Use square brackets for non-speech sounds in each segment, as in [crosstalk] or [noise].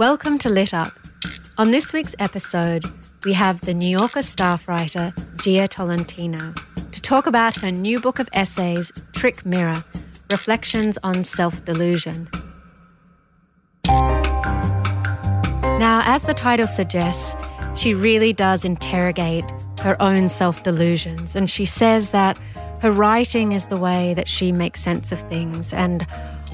Welcome to Lit Up. On this week's episode, we have the New Yorker staff writer Jia Tolentino to talk about her new book of essays, Trick Mirror Reflections on Self Delusion. Now, as the title suggests, she really does interrogate her own self delusions, and she says that her writing is the way that she makes sense of things. And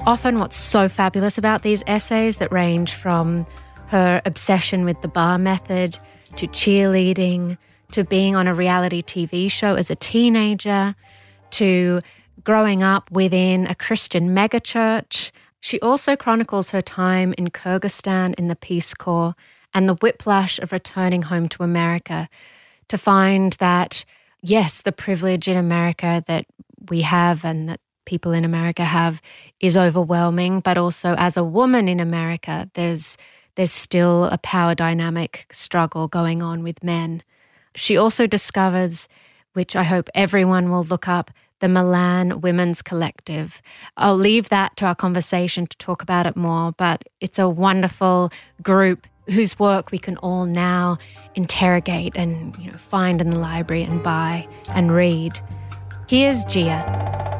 often, what's so fabulous about these essays that range from her obsession with the bar method to cheerleading to being on a reality TV show as a teenager to growing up within a Christian megachurch. She also chronicles her time in Kyrgyzstan in the Peace Corps and the whiplash of returning home to America to find that, yes, the privilege in America that we have and that people in America have is overwhelming, but also as a woman in America, there's there's still a power dynamic struggle going on with men. She also discovers, which I hope everyone will look up, the Milan Women's Collective. I'll leave that to our conversation to talk about it more, but it's a wonderful group whose work we can all now interrogate and you know, find in the library and buy and read. Here's Jia.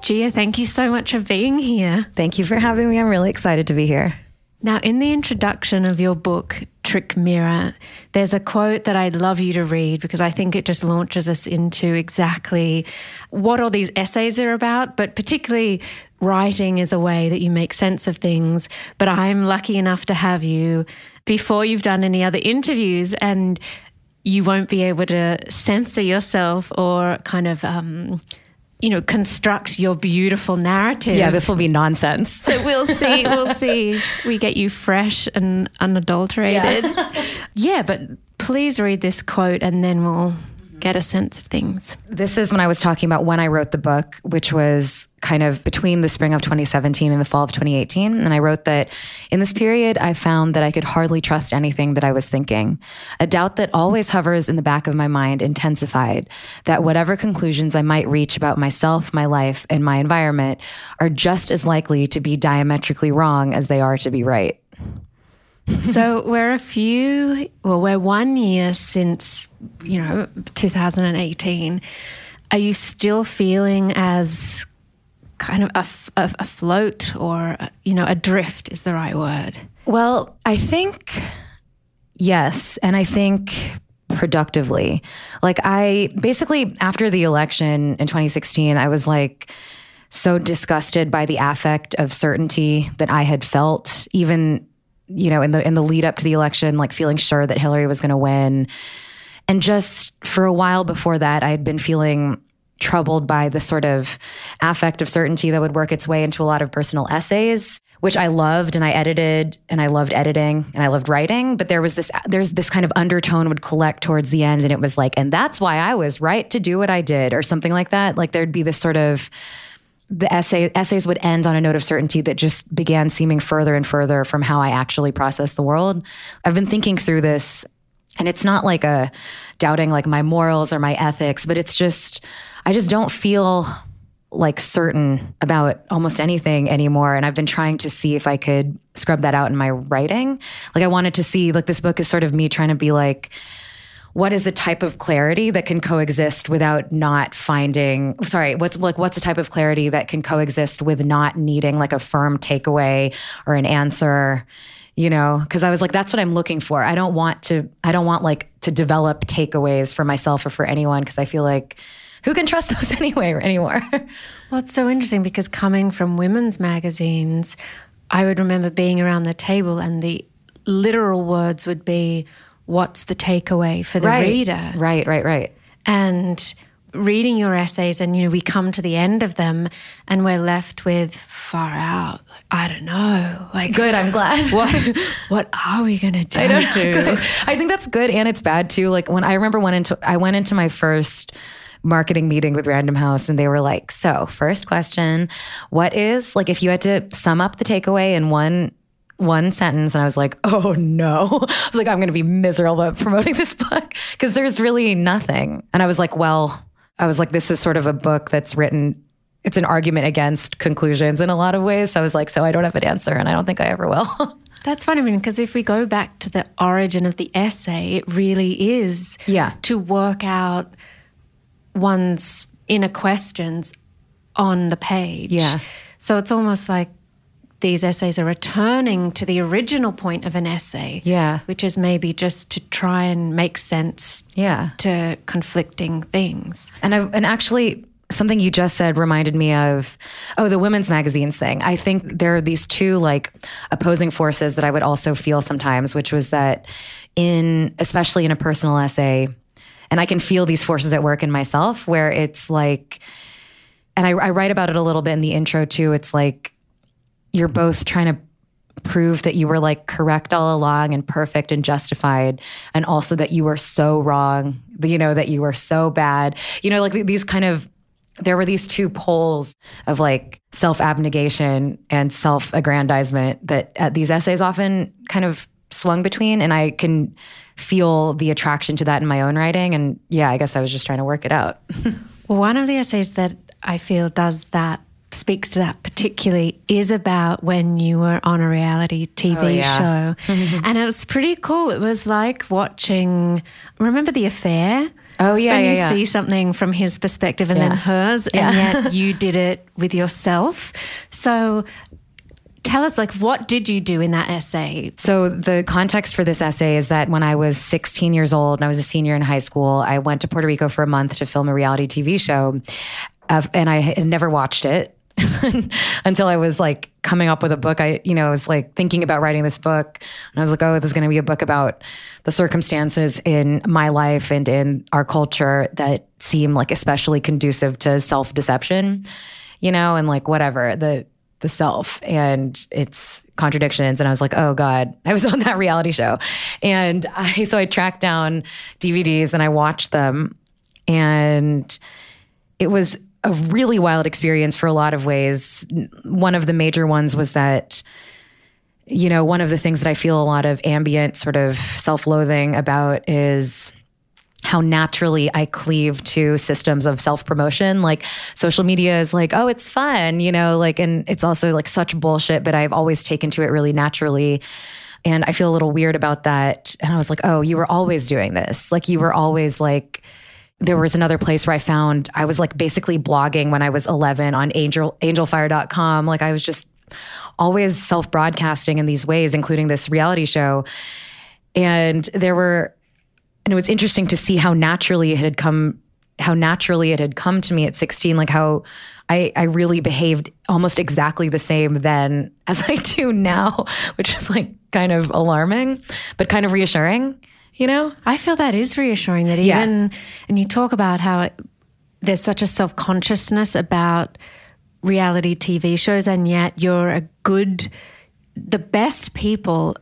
Jia, thank you so much for being here. Thank you for having me. I'm really excited to be here. Now, in the introduction of your book, Trick Mirror, there's a quote that I'd love you to read because I think it just launches us into exactly what all these essays are about, but particularly writing is a way that you make sense of things. But I'm lucky enough to have you before you've done any other interviews and you won't be able to censor yourself or kind of um, you know, construct your beautiful narrative. Yeah, this will be nonsense. So we'll see. [laughs] We'll see. We get you fresh and unadulterated. Yeah, yeah but please read this quote and then we'll get a sense of things. This is when I was talking about when I wrote the book, which was kind of between the spring of 2017 and the fall of 2018. And I wrote that in this period, I found that I could hardly trust anything that I was thinking. A doubt that always hovers in the back of my mind intensified that whatever conclusions I might reach about myself, my life, and my environment are just as likely to be diametrically wrong as they are to be right. So we're a few, well, we're one year since, you know, 2018. Are you still feeling as kind of af- afloat or, you know, adrift is the right word? Well, I think yes. And I think productively. Like, I basically, after the election in 2016, I was like, so disgusted by the affect of certainty that I had felt, even you know, in the in the lead up to the election, like feeling sure that Hillary was going to win. And just for a while before that, I had been feeling troubled by the sort of affect of certainty that would work its way into a lot of personal essays, which I loved and I edited and I loved editing and I loved writing. But there was this, there's this kind of undertone would collect towards the end. And it was like, and that's why I was right to do what I did or something like that. Like there'd be this sort of, the essay essays would end on a note of certainty that just began seeming further and further from how I actually process the world. I've been thinking through this and it's not like a doubting like my morals or my ethics, but it's just I just don't feel like certain about almost anything anymore and I've been trying to see if I could scrub that out in my writing. Like I wanted to see like this book is sort of me trying to be like what is the type of clarity that can coexist without not finding sorry what's like what's the type of clarity that can coexist with not needing like a firm takeaway or an answer you know? Because i was like that's what i'm looking for. I don't want to i don't want like to develop takeaways for myself or for anyone because i feel like who can trust [laughs] those anyway or anymore? Well it's so interesting because coming from women's magazines i would remember being around the table and the literal words would be what's the takeaway for the right. reader? Right right right. And reading your essays and you know we come to the end of them and we're left with far out i don't know like good i'm glad. [laughs] what what are we gonna do I, don't know. [laughs] I think that's good and it's bad too. Like when i remember went into i went into my first marketing meeting with random house and they were like so first question what is like if you had to sum up the takeaway in one one sentence and I was like, oh no. [laughs] I was like, I'm going to be miserable about promoting this book because there's really nothing. And I was like, well, I was like, this is sort of a book that's written, it's an argument against conclusions in a lot of ways. So I was like, so I don't have an answer and I don't think I ever will. [laughs] That's funny, I mean, because if we go back to the origin of the essay, it really is yeah. to work out one's inner questions on the page. Yeah. So it's almost like these essays are returning to the original point of an essay. Yeah. Which is maybe just to try and make sense yeah. to conflicting things. And I and actually something you just said reminded me of oh the women's magazines thing i think there are these two like opposing forces that i would also feel sometimes which was that in especially in a personal essay and i can feel these forces at work in myself where it's like and I, I write about it a little bit in the intro too it's like you're both trying to prove that you were like correct all along and perfect and justified and also that you were so wrong you know that you were so bad you know like these kind of there were these two poles of like self abnegation and self aggrandizement that uh, these essays often kind of swung between. And I can feel the attraction to that in my own writing. And yeah, I guess I was just trying to work it out. well, [laughs] one of the essays that I feel does that speaks to that particularly is about when you were on a reality TV oh, yeah. show. [laughs] and it was pretty cool. It was like watching, remember The Affair? Oh yeah, when yeah, you yeah. see something from his perspective and then hers, and yet [laughs] you did it with yourself. So tell us, like, what did you do in that essay? So the context for this essay is that when I was 16 years old and I was a senior in high school, I went to Puerto Rico for a month to film a reality TV show, uh, and I had never watched it [laughs] until I was like coming up with a book. I, you know, I was like thinking about writing this book, and I was like, oh, this is going to be a book about the circumstances in my life and in our culture that seem like especially conducive to self deception, you know, and like whatever the the self and its contradictions. And I was like, oh God, I was [laughs] on that reality show. And I, so I tracked down DVDs and I watched them. And it was a really wild experience for a lot of ways. One of the major ones was that, you know, one of the things that I feel a lot of ambient sort of self loathing about is how naturally I cleave to systems of self promotion. Like social media is like, oh, it's fun, you know, like, and it's also like such bullshit, but I've always taken to it really naturally. And I feel a little weird about that. And I was like, oh, you were always doing this. Like, you were always like, there was another place where I found I was like basically blogging when I was 11 on angel angelfire.com. Like I was just always self broadcasting in these ways, including this reality show. And there were, and it was interesting to see how naturally it had come, how naturally it had come to me at 16, like how I, I really behaved almost exactly the same then as [laughs] I do now, which is like kind of alarming, but kind of reassuring you know? I feel that is reassuring that Yeah. even, and you talk about how it, there's such a self consciousness about reality TV shows, and yet you're a good, the best people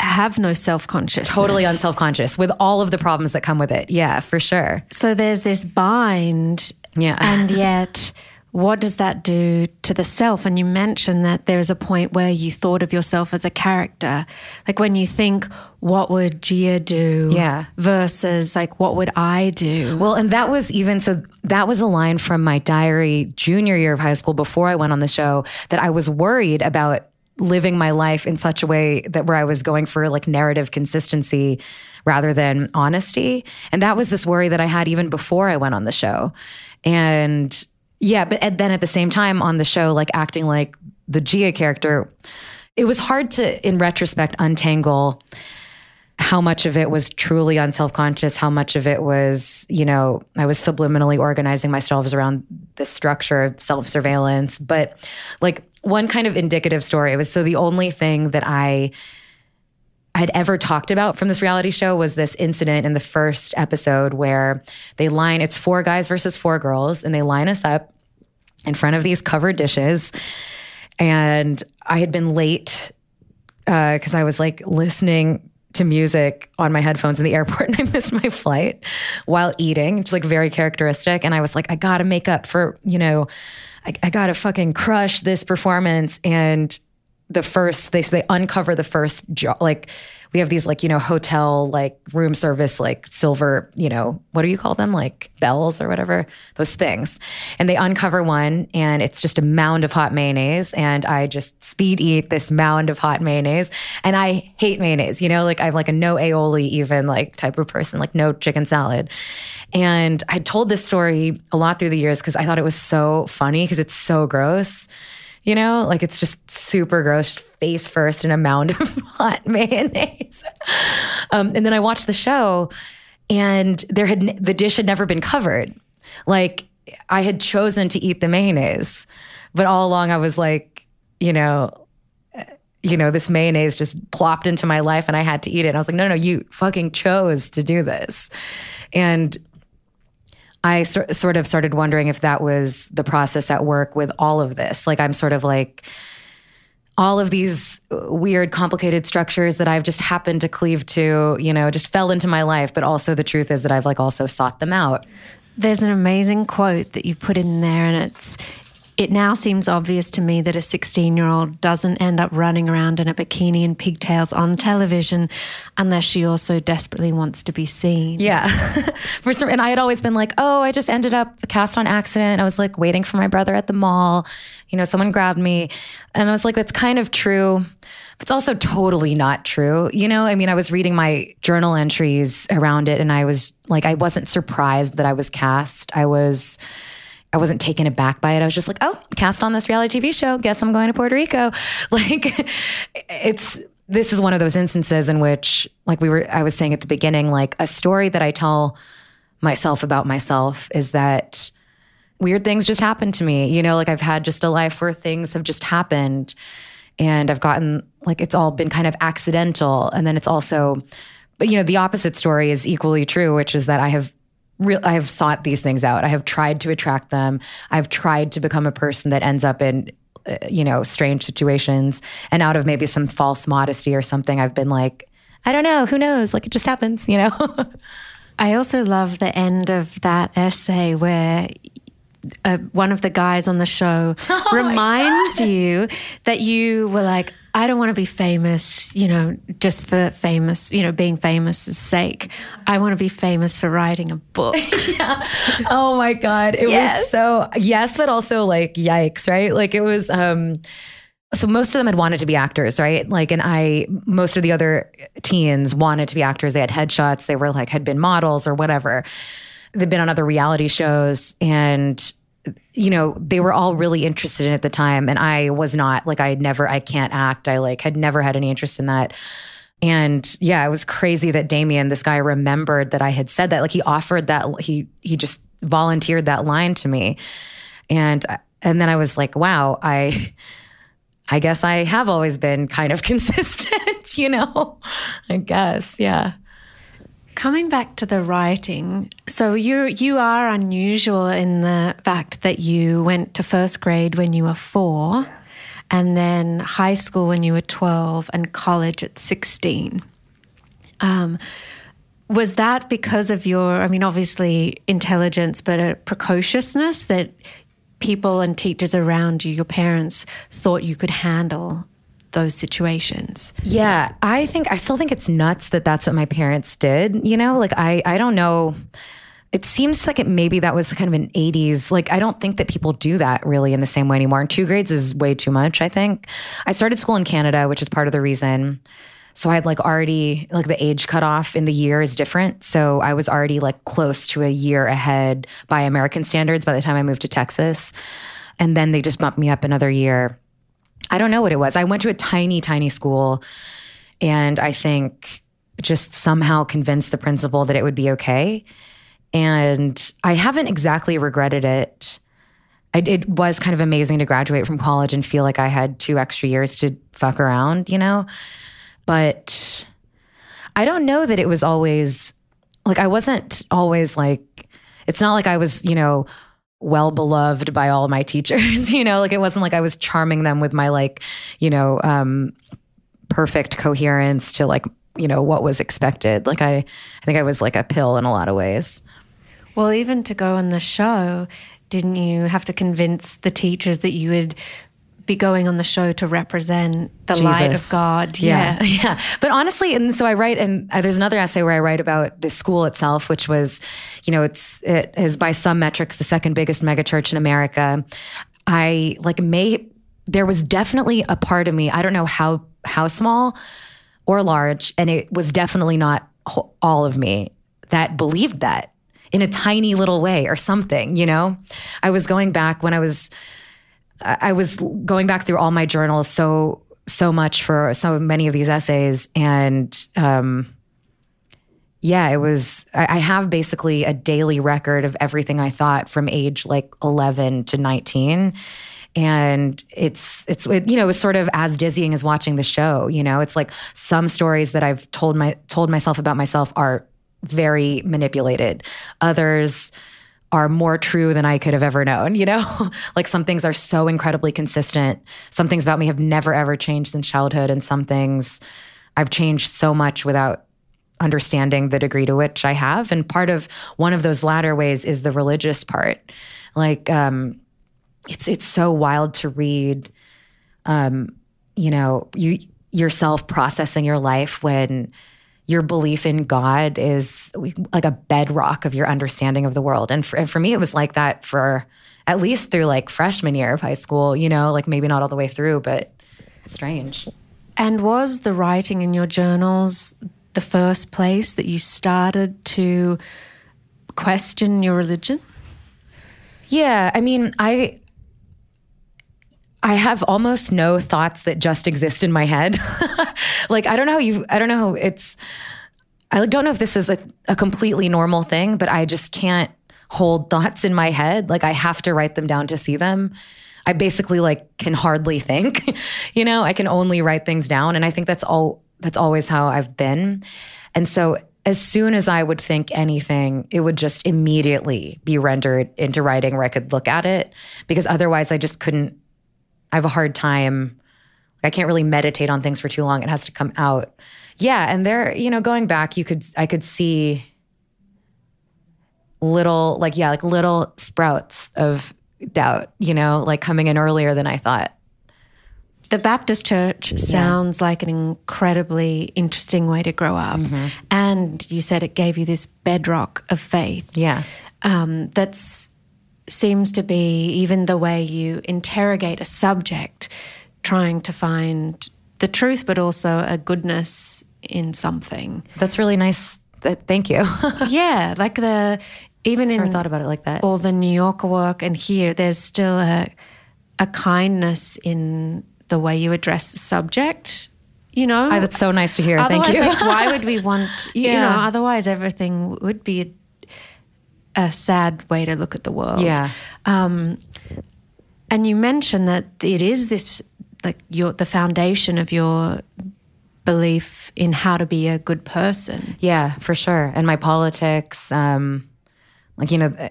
have no self consciousness. Totally unself conscious with all of the problems that come with it. Yeah, for sure. So there's this bind. Yeah. And [laughs] yet, what does that do to the self? And you mentioned that there is a point where you thought of yourself as a character. Like when you think, what would Jia do? Yeah. Versus, like, what would I do? Well, and that was even so that was a line from my diary junior year of high school before I went on the show that I was worried about living my life in such a way that where I was going for like narrative consistency rather than honesty. And that was this worry that I had even before I went on the show. And yeah, but then at the same time on the show, like acting like the Jia character, it was hard to, in retrospect, untangle how much of it was truly unself conscious, how much of it was, you know, I was subliminally organizing myself around the structure of self surveillance. But like one kind of indicative story was so the only thing that I had ever talked about from this reality show was this incident in the first episode where they line it's four guys versus four girls and they line us up in front of these covered dishes and i had been late because uh, i was like listening to music on my headphones in the [laughs] airport and I missed my flight while eating. It's like very characteristic. And I was like, I gotta make up for, you know, I, I gotta fucking crush this performance. And the first, they say uncover the first like we have these like you know hotel like room service like silver you know what do you call them? Like bells or whatever? Those things. And they uncover one and it's just a mound of hot mayonnaise and i just speed eat this mound of hot mayonnaise and i hate mayonnaise you know? Like i'm like a no aioli even like type of person like no chicken salad. And i told this story a lot through the years because i thought it was so funny because it's so gross you know, like it's just super gross, face first in a mound of [laughs] hot mayonnaise. Um, and then I watched the show, and there had the dish had never been covered. Like I had chosen to eat the mayonnaise, but all along I was like, you know, you know, this mayonnaise just plopped into my life and I had to eat it. And I was like, no, no, you fucking chose to do this. And I so, sort of started wondering if that was the process at work with all of this. Like, I'm sort of like, all of these uh, weird, complicated structures that I've just happened to cleave to, you know, just fell into my life. But also, the truth is that I've like also sought them out. There's an amazing quote that you put in there, and it's it now seems obvious to me that a 16 year old doesn't end up running around in a bikini and pigtails on television unless she also desperately wants to be seen. Yeah. [laughs] for some, and I had always been like, oh, I just ended up cast on accident. I was like waiting for my brother at the mall. You know, someone grabbed me. And I was like, that's kind of true. But It's also totally not true. You know, I mean, I was reading my journal entries around it and I was like, I wasn't surprised that I was cast. I was I wasn't taken aback by it. I was just like, oh, cast on this reality TV show. Guess I'm going to Puerto Rico. [laughs] Like, it's this is one of those instances in which, like we were, I was saying at the beginning, like a story that I tell myself about myself is that weird things just happen to me. You know, like I've had just a life where things have just happened and I've gotten like it's all been kind of accidental. And then it's also, but you know, the opposite story is equally true, which is that I have real I have sought these things out. I have tried to attract them. I've tried to become a person that ends up in uh, you know, strange situations and out of maybe some false modesty or something I've been like, I don't know, who knows? Like it just happens, you know. [laughs] I also love the end of that essay where uh, one of the guys on the show [laughs] oh reminds you that you were like, I don't want to be famous, you know, just for famous, you know, being famous' sake. I want to be famous for writing a book. [laughs] yeah. Oh my God. It yes. was so, yes, but also like, yikes, right? Like it was, um, so most of them had wanted to be actors, right? Like, and I, most of the other teens wanted to be actors. They had headshots. They were like, had been models or whatever. They'd been on other reality shows. And you know, they were all really interested in it at the time. And I was not like, I had never, I can't act. I like had never had any interest in that. And yeah, it was crazy that Damien, this guy remembered that I had said that. Like he offered that, he, he just volunteered that line to me. And, and then I was like, wow, I, I guess I have always been kind of [laughs] consistent, [laughs] you know, I guess. Yeah. Coming back to the writing, so you you are unusual in the fact that you went to first grade when you were four, and then high school when you were twelve, and college at sixteen. Um, was that because of your, I mean, obviously intelligence, but a precociousness that people and teachers around you, your parents, thought you could handle those situations. Yeah, I think I still think it's nuts that that's what my parents did, you know? Like I I don't know it seems like it maybe that was kind of an 80s like i don't think that people do that really in the same way anymore and two grades is way too much i think i started school in canada which is part of the reason So I had like already, like the age cutoff in the year is different. So I was already like close to a year ahead by American standards by the time I moved to Texas. And then they just bumped me up another year. I don't know what it was. I went to a tiny, tiny school. And I think just somehow convinced the principal that it would be okay. And I haven't exactly regretted it. I, it was kind of amazing to graduate from college and feel like I had two extra years to fuck around, you know? But I don't know that it was always like, I wasn't always like, it's not like I was, you know, well beloved by all my teachers, [laughs] you know, like it wasn't like I was charming them with my like, you know, um, perfect coherence to like you know what was expected. Like i i think i was like a pill in a lot of ways. Well even to go on the show didn't you have to convince the teachers that you would be going on the show to represent the Jesus. light of God. Yeah. yeah. [laughs] yeah. But honestly, and so I write, and uh, there's another essay where I write about the school itself, which was, you know, it's, it is by some metrics the second biggest megachurch in America. I like may, there was definitely a part of me, I don't know how, how small, or large. And it was definitely not all of me that believed that in a tiny little way or something, you know? I was going back when I was, I was going back through all my journals so, so much for so many of these essays. And, um, yeah, it was, I, I have basically a daily record of everything I thought from age like 11 to 19 and it's it's it, you know it's sort of as dizzying as watching the show you know it's like some stories that i've told my told myself about myself are very manipulated others are more true than I could have ever known, you know? [laughs] like some things are so incredibly consistent. Some things about me have never ever changed since childhood and some things I've changed so much without understanding the degree to which I have. And part of one of those latter ways is the religious part. Like um it's it's so wild to read um you know you yourself processing your life when your belief in God is like a bedrock of your understanding of the world. And for, and for me, it was like that for at least through like freshman year of high school, you know, like maybe not all the way through, but strange. And was the writing in your journals the first place that you started to question your religion? Yeah, I mean, I I have almost no thoughts that just exist in my head. [laughs] like I don't know how you I don't know how it's I don't know if this is a, a completely normal thing, but I just can't hold thoughts in my head. Like I have to write them down to see them. I basically like can hardly think. [laughs] you know, I can only write things down and I think that's all that's always how I've been. And so as soon as I would think anything, it would just immediately be rendered into writing where I could look at it because otherwise I just couldn't I have a hard time. I can't really meditate on things for too long. It has to come out. Yeah, and there, you know, going back, you could I could see little like yeah, like little sprouts of doubt, you know, like coming in earlier than I thought. The Baptist church yeah. sounds like an incredibly interesting way to grow up. Mm-hmm. And you said it gave you this bedrock of faith. Yeah. Um, that's seems to be even the way you interrogate a subject, trying to find the truth, but also a goodness in something. That's really nice. Thank you. [laughs] yeah, like the even in Never thought about it like that. All the New Yorker work and here, there's still a a kindness in the way you address the subject. You know, oh, that's so nice to hear. Otherwise, Thank you. like, why [laughs] would we want? You yeah. know, otherwise everything would be a sad way to look at the world. Yeah. Um, and you mentioned that it is this like your the foundation of your belief in how to be a good person. Yeah, for sure. And my politics, um, like you know,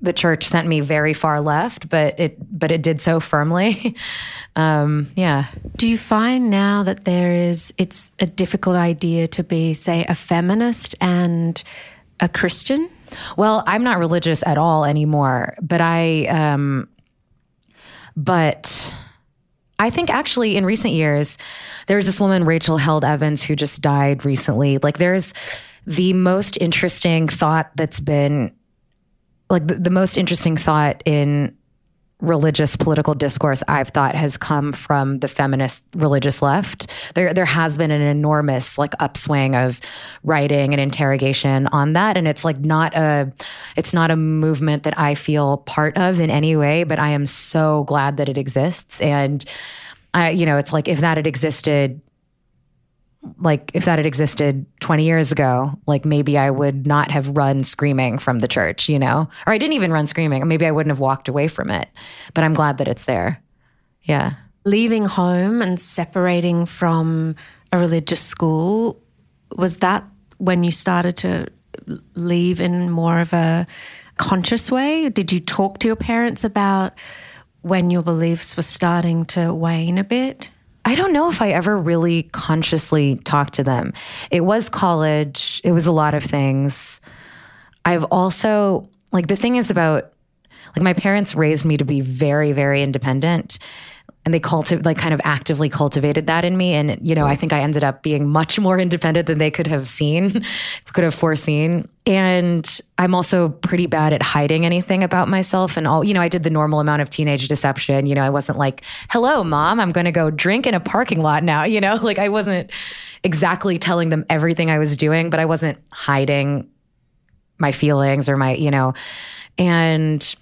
the church sent me very far left, but it but it did so firmly. [laughs] um, yeah. Do you find now that there is it's a difficult idea to be, say, a feminist and a Christian? Well, I'm not religious at all anymore, but I, um, but I think actually in recent years, there's this woman, Rachel Held Evans, who just died recently. Like, there's the most interesting thought that's been, like, the, the most interesting thought in religious political discourse I've thought has come from the feminist religious left. There there has been an enormous like upswing of writing and interrogation on that and it's like not a it's not a movement that I feel part of in any way, but I am so glad that it exists and I you know, it's like if that had existed like if that had existed 20 years ago, like maybe I would not have run screaming from the church, you know? Or I didn't even run screaming. Maybe I wouldn't have walked away from it. But I'm glad that it's there. Yeah. Leaving home and separating from a religious school, was that when you started to leave in more of a conscious way? Did you talk to your parents about when your beliefs were starting to wane a bit? I don't know if I ever really consciously talked to them. It was college, it was a lot of things. I've also, like, the thing is about, like, my parents raised me to be very, very independent and they cultivate like kind of actively cultivated that in me. And you know i think i ended up being much more [laughs] independent than they could have seen [laughs] could have foreseen. And i'm also pretty bad at hiding anything about myself and all you know i did the normal amount of teenage deception. You know i wasn't like hello mom i'm going to go drink in a parking lot now. [laughs] You know like i wasn't exactly telling them everything i was doing but i wasn't hiding my feelings or my you know. And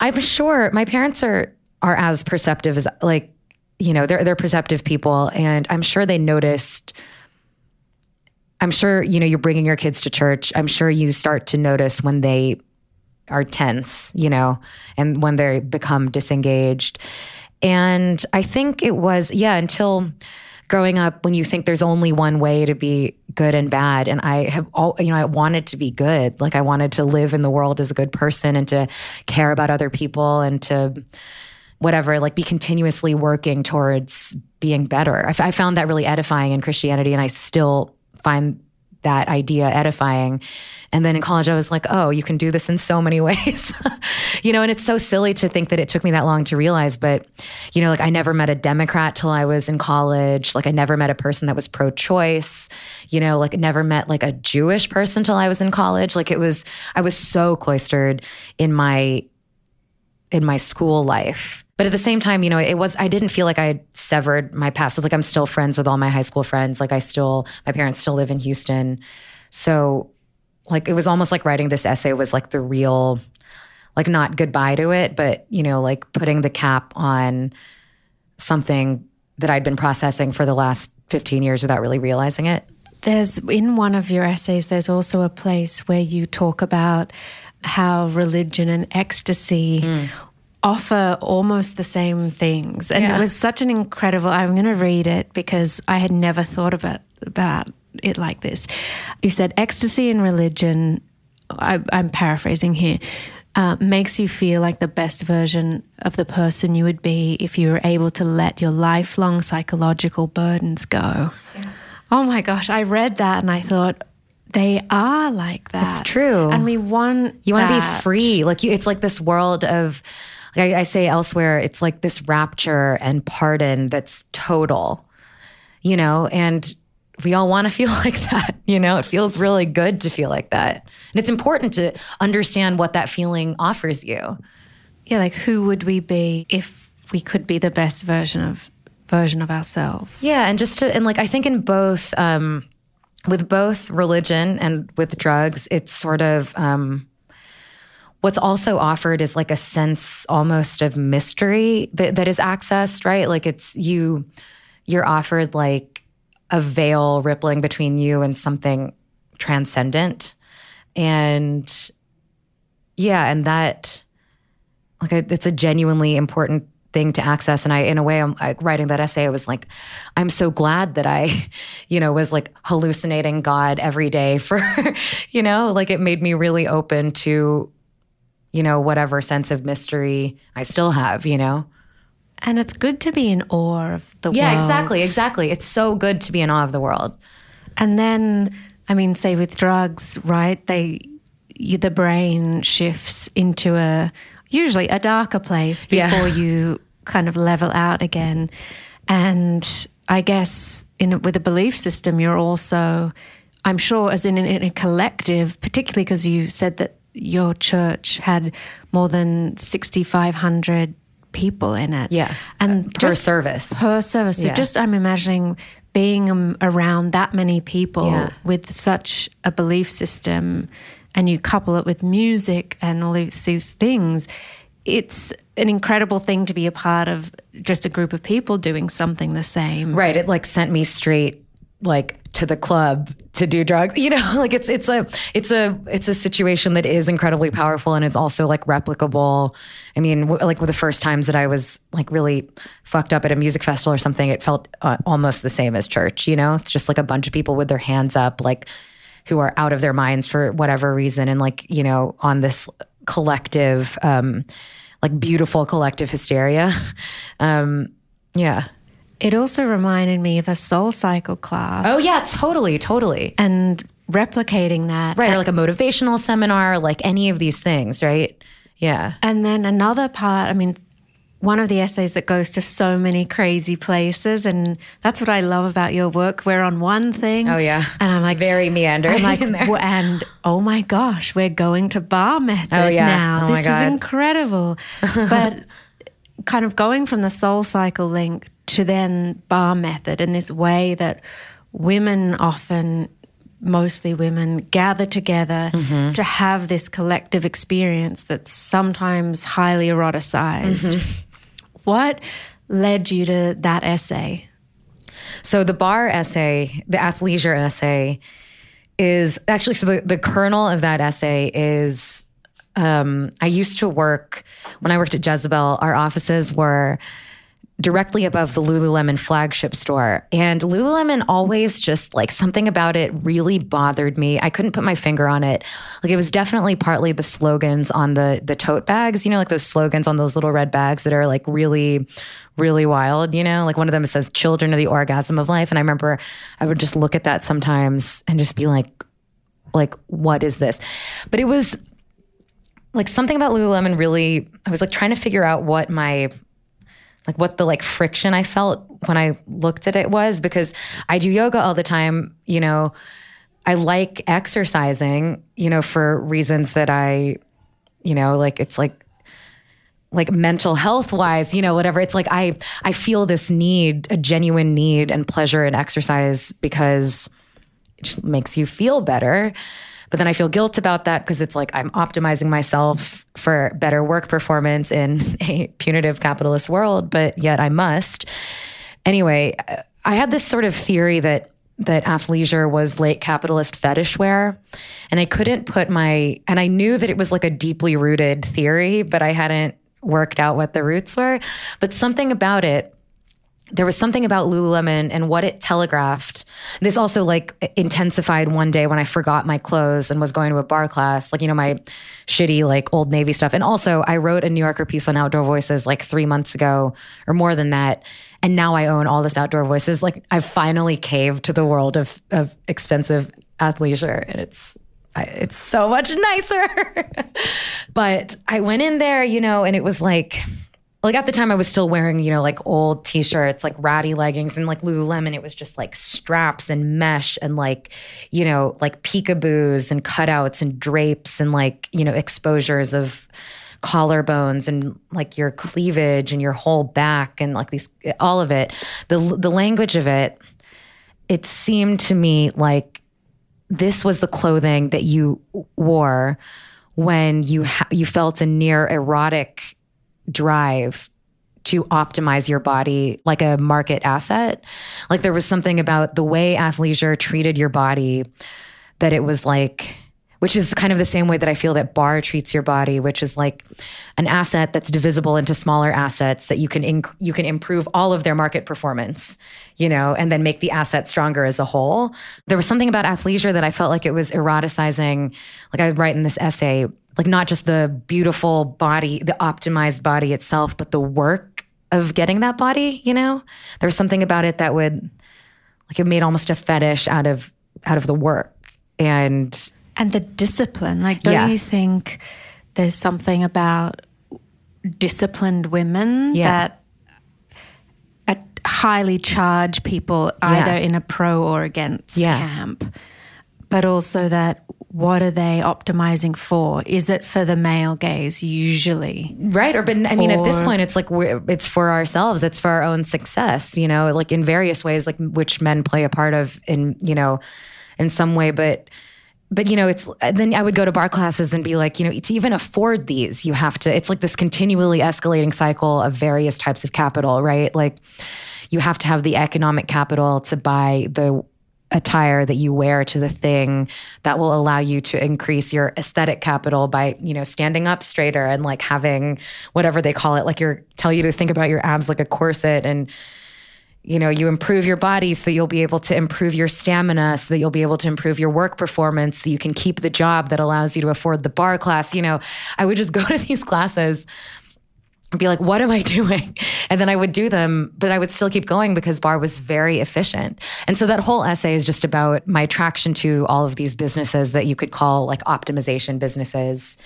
i'm sure my parents are are as perceptive as like you know they're they're perceptive people. And i'm sure they noticed i'm sure you know you're bringing your kids to church. I'm sure you start to notice when they are tense you know and when they become disengaged. And i think it was yeah until growing up when you think there's only one way to be good and bad. And i have all you know i wanted to be good. Like i wanted to live in the world as a good person and to care about other people and to whatever, like be continuously working towards being better. I, f- I found that really edifying in Christianity, and I still find that idea edifying. And then in college, I was like, oh, you can do this in so many [laughs] ways. you know, and it's so silly to think that it took me that long to realize. But, you know, like I never met a Democrat till I was in college. Like I never met a person that was pro choice, you know, like never met like a Jewish person till I was in college. Like it was, I was so cloistered in my, in my school life but at the same time, you know, it was, I didn't feel like I had severed my past. It's like I'm still friends with all my high school friends. Like I still, my parents still live in Houston. So like it was almost like writing this essay was like the real, like not goodbye to it, but, you know, like putting the cap on something that I'd been processing for the last 15 years without really realizing it. There's in one of your essays, there's also a place where you talk about how religion and ecstasy mm offer almost the same things. And yeah. it was such an incredible, I'm going to read it because I had never thought about, about it like this. You said, ecstasy in religion, I, am paraphrasing here, uh, makes you feel like the best version of the person you would be if you were able to let your lifelong psychological burdens go. Yeah. Oh my gosh, I read that and I thought, they are like that. It's true. And we want You want to be free. Like you, it's like this world of like I, I say elsewhere, it's like this rapture and pardon that's total, you know, and we all want to [laughs] feel like that. You know, it feels really good to feel like that. And it's important to understand what that feeling offers you. Yeah, like who would we be if we could be the best version of version of ourselves? Yeah, and just to and like I think in both um with both religion and with drugs, it's sort of um what's also offered is like a sense almost of mystery that, that is accessed, right? Like it's you, you're offered like a veil rippling between you and something transcendent. And yeah, and that, like, it's a genuinely important thing to access. And I, in a way, I'm like, writing that essay. I was like, I'm so glad that I, [laughs] you know, was like hallucinating God every day for, [laughs] you know, like it made me really open to you know, whatever sense of mystery I still have, you know? And it's good to be in awe of the yeah, world. Yeah, exactly, exactly. It's so good to be in awe of the world. And then, I mean, say with drugs, right? They, you, the brain shifts into a usually a darker place before yeah. you kind of level out again. And I guess in with a belief system, you're also, I'm sure, as in, in a collective, particularly because you said that your church had more than 6,500 people in it. Yeah. And per just service. Per service. So Yeah. just I'm imagining being um, around that many people Yeah. with such a belief system and you couple it with music and all these things. It's an incredible thing to be a part of just a group of people doing something the same. Right. It like sent me straight like to the club to do drugs. You know, [laughs] like it's it's a it's a it's a situation that is incredibly powerful and it's also like replicable. I mean, w- like with the first times that I was like really fucked up at a music festival or something, it felt uh, almost the same as church. You know, it's just like a bunch of people with their hands up, like who are out of their minds for whatever reason, and like you know on this collective. um like beautiful collective hysteria. [laughs] Um, yeah. It also reminded me of a soul cycle class. Oh yeah, totally, totally. And replicating that. Right, or like a motivational seminar, like any of these things, right? Yeah. And then another part, I mean, one of the essays that goes to so many crazy places. And that's what I love about your work. We're on one thing. Oh yeah. And I'm like, very meandering. I'm like, and oh my gosh, we're going to bar method Oh, yeah. now. Oh, my this is incredible. but [laughs] kind of going from the soul cycle link to then bar method in this way that women often mostly women gather together Mm-hmm. to have this collective experience that's sometimes highly eroticized. Mm-hmm. [laughs] What led you to that essay? So the bar essay, the athleisure essay, is actually so the, the kernel of that essay is um, I used to work when I worked at Jezebel, our offices were directly above the Lululemon flagship store. And Lululemon always just like something about it really bothered me. I couldn't put my finger on it. Like it was definitely partly the slogans on the the tote bags, you know, like those slogans on those little red bags that are like really really wild, you know? Like one of them says children are the orgasm of life and I remember I would just look at that sometimes and just be like like what is this? But it was like something about Lululemon really I was like trying to figure out what my like what the like friction I felt when I looked at it was because I do yoga all the time, you know, I like exercising, you know, for reasons that I, you know, like it's like like mental health wise, you know, whatever. It's like I I feel this need, a genuine need and pleasure in exercise because it just makes you feel better. But then I feel guilt about that because it's like I'm optimizing myself for better work performance in [laughs] a punitive capitalist world, but yet I must. Anyway, I had this sort of theory that that athleisure was late capitalist fetish wear. And I couldn't put my and I knew that it was like a deeply rooted theory, but I hadn't worked out what the roots were. But something about it there was something about Lululemon and what it telegraphed. This also like intensified one day when I forgot my clothes and was going to a bar class, like, you know, my shitty, like old Navy stuff. And also, I wrote a New Yorker piece on Outdoor Voices like three months ago or more than that. And now I own all this Outdoor Voices. Like, I've finally caved to the world of, of expensive athleisure. And it's, I- it's so much [laughs] nicer. but I went in there, you know, and it was like, like at the time I was still wearing, you know, like old t-shirts, like ratty leggings and like Lululemon. It was just like straps and mesh and like, you know, like peekaboos and cutouts and drapes and like, you know, exposures of collarbones and like your cleavage and your whole back and like these, all of it. The, the language of it, it seemed to me like this was the clothing that you wore when you ha- you felt a near erotic drive to optimize your body like a market asset. Like there was something about the way athleisure treated your body that it was like which is kind of the same way that I feel that bar treats your body, which is like an asset that's divisible into smaller assets that you can inc- you can improve all of their market performance, you know, and then make the asset stronger as a whole. There was something about athleisure that I felt like it was eroticizing. Like I write in this essay, like not just the beautiful body, the optimized body itself, but the work of getting that body. You know, there was something about it that would like it made almost a fetish out of out of the work and And the discipline. Like, don't Yeah. you think there's something about disciplined women Yeah. that uh, highly charge people either Yeah. in a pro or against Yeah. camp, but also that what are they optimizing for? Is it for the male gaze usually? Right. Or, but I mean, or, at this point, it's like we're, it's for ourselves. It's for our own success, you know, like in various ways, like which men play a part of in, you know, in some way. But, but you know, it's then I would go to bar classes and be like, you know, to even afford these, you have to, it's like this continually escalating cycle of various types of capital, right? Like, you have to have the economic capital to buy the attire that you wear to the thing that will allow you to increase your aesthetic capital by you know standing up straighter and like having whatever they call it like you're tell you to think about your abs like a corset and you know you improve your body so you'll be able to improve your stamina so that you'll be able to improve your work performance so you can keep the job that allows you to afford the barre class. You know i would just go [laughs] to these classes be like, what am I [laughs] doing? And then I would do them, but I would still keep going because barre was very efficient. And so that whole essay is just about my attraction to all of these businesses that you could call like optimization businesses.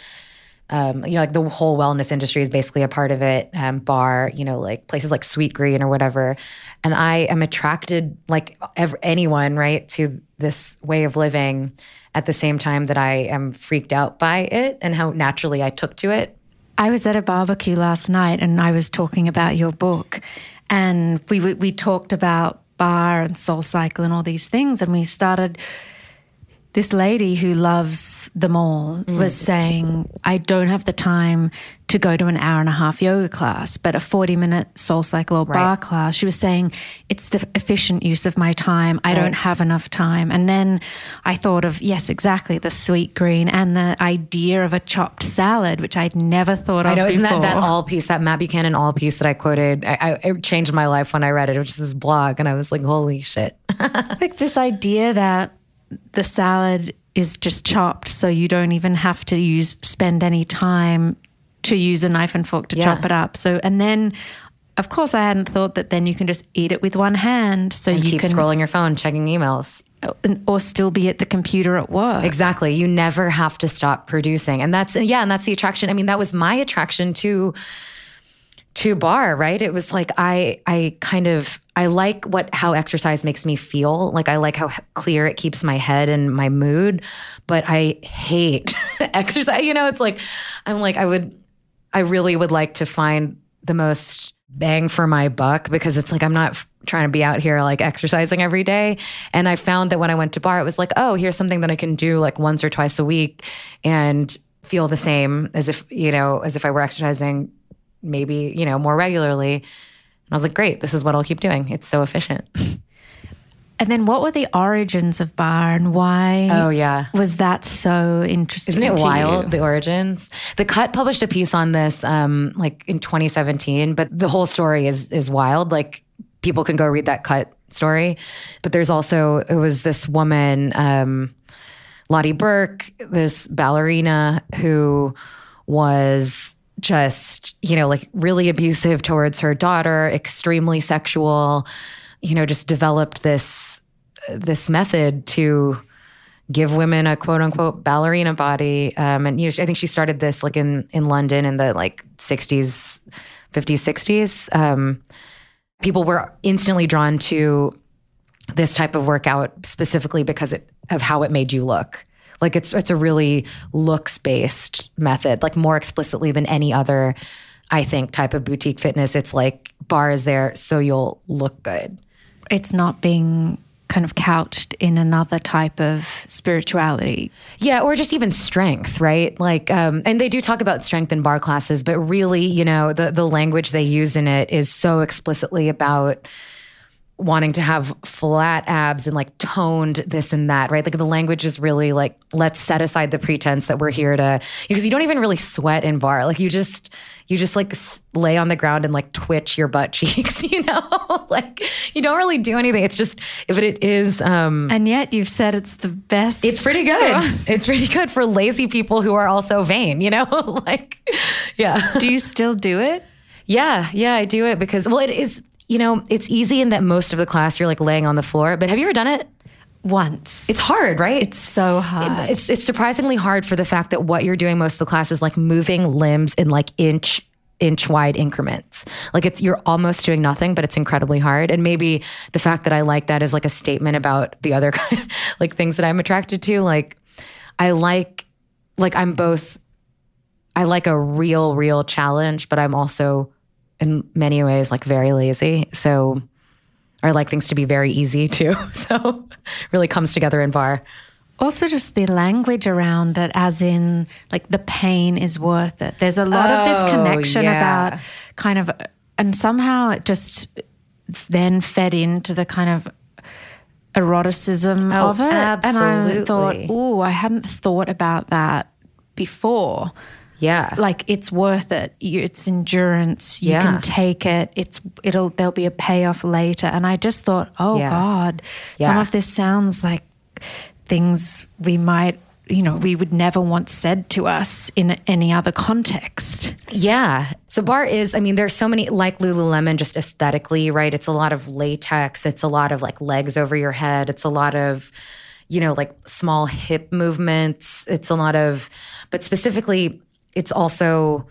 Um, you know, like the whole wellness industry is basically a part of it. Um, barre, you know, like places like Sweet Green or whatever. And I am attracted, like ev- anyone, right, to this way of living at the same time that I am freaked out by it and how naturally I took to it. I was at a barbecue last night and I was talking about your book, and we we talked about barre and soul cycle and all these things, and we started this lady who loves them all mm. was saying, I don't have the time to go to an hour and a half yoga class, but a 40 minute soul cycle or right. barre class. She was saying, it's the efficient use of my time. I right. don't have enough time. And then I thought of, yes, exactly, the sweet green and the idea of a chopped salad, which I'd never thought I of. know, isn't that that Awl piece, that Matt Buchanan Awl piece that I quoted? I, I, it changed my life when I read it, which is this blog. And I was like, holy shit. [laughs] like this idea that the salad is just chopped, so you don't even have to use spend any time to use a knife and fork to yeah. chop it up. So and then of course I hadn't thought that then you can just eat it with one hand so and you keep can scrolling your phone, checking emails. Oh, or still be at the computer at work. Exactly. You never have to stop producing. And that's yeah, and that's the attraction. I mean, that was my attraction to to barre right? It was like I I kind of I like what how exercise makes me feel. Like I like how clear it keeps my head and my mood, but I hate [laughs] exercise. You know, it's like I'm like I would I really would like to find the most bang for my buck because it's like I'm not trying to be out here like exercising every day. And I found that when I went to barre, it was like, oh, here's something that I can do like once or twice a week and feel the same as if, you know, as if I were exercising maybe, you know, more regularly. And I was like, great, this is what I'll keep doing. It's so efficient. [laughs] And then what were the origins of barre and why oh yeah. was that so interesting isn't it wild you? the origins? The cut published a piece on this um like in 2017 but the whole story is is wild. Like people can go read that cut story. But there's also it was this woman um Lotte Berk this ballerina who was just, you know, like really abusive towards her daughter, extremely sexual, you know, just developed this this method to give women a quote unquote ballerina body. Um, and you know, I think she started this like in in London in the like 60s, 50s, 60s. Um, people were instantly drawn to this type of workout specifically because it, of how it made you look. Like it's it's a really looks based method, like more explicitly than any other, I think, type of boutique fitness. It's like barre is there so you'll look good. It's not being kind of couched in another type of spirituality. Yeah, or just even strength, right? Like, um, and they do talk about strength in barre classes, but really, you know, the the language they use in it is so explicitly about wanting to have flat abs and like toned this and that, right? Like the language is really like, let's set aside the pretense that we're here to, because you don't even really sweat in barre. Like you just, you just like lay on the ground and like twitch your butt [laughs] cheeks, you know? [laughs] like you don't really do anything. It's just, if it is. um And yet you've said it's the best. It's pretty good. [laughs] it's pretty good for lazy people who are also vain, you know? like, yeah. Do you still do it? Yeah, yeah, I do it because, well, it is, you know, it's easy in that most of the class you're like laying on the floor, but have you ever done it? Once. It's hard, right? It's so hard. It, it's it's surprisingly hard for the fact that what you're doing most of the class is like moving limbs in like inch inch wide increments. Like it's you're almost doing nothing, but it's incredibly hard. And maybe the fact that I like that is like a statement about the other [laughs] like things that I'm attracted to. Like I like like I'm both I like a real real challenge, but I'm also in many ways like very lazy. So I like things to be very easy too. [laughs] So really comes together in barre. Also, just the language around it, as in, like, the pain is worth it. There's a lot of this Oh, connection yeah. about kind of, and somehow it just then fed into the kind of eroticism Oh, of it. And I thought, oh, I hadn't thought about that before. Yeah. Like it's worth it. You, it's endurance. You Yeah. can take it. It's it'll there'll be a payoff later. And I just thought, oh Yeah. God, some of this sounds like things we might, you know, we would never want said to us in any other context. Yeah. So barre is, I mean, there's so many like Lululemon just aesthetically, right? It's a lot of latex. It's a lot of like legs over your head. It's a lot of, you know, like small hip movements. It's a lot of, but specifically, it's also,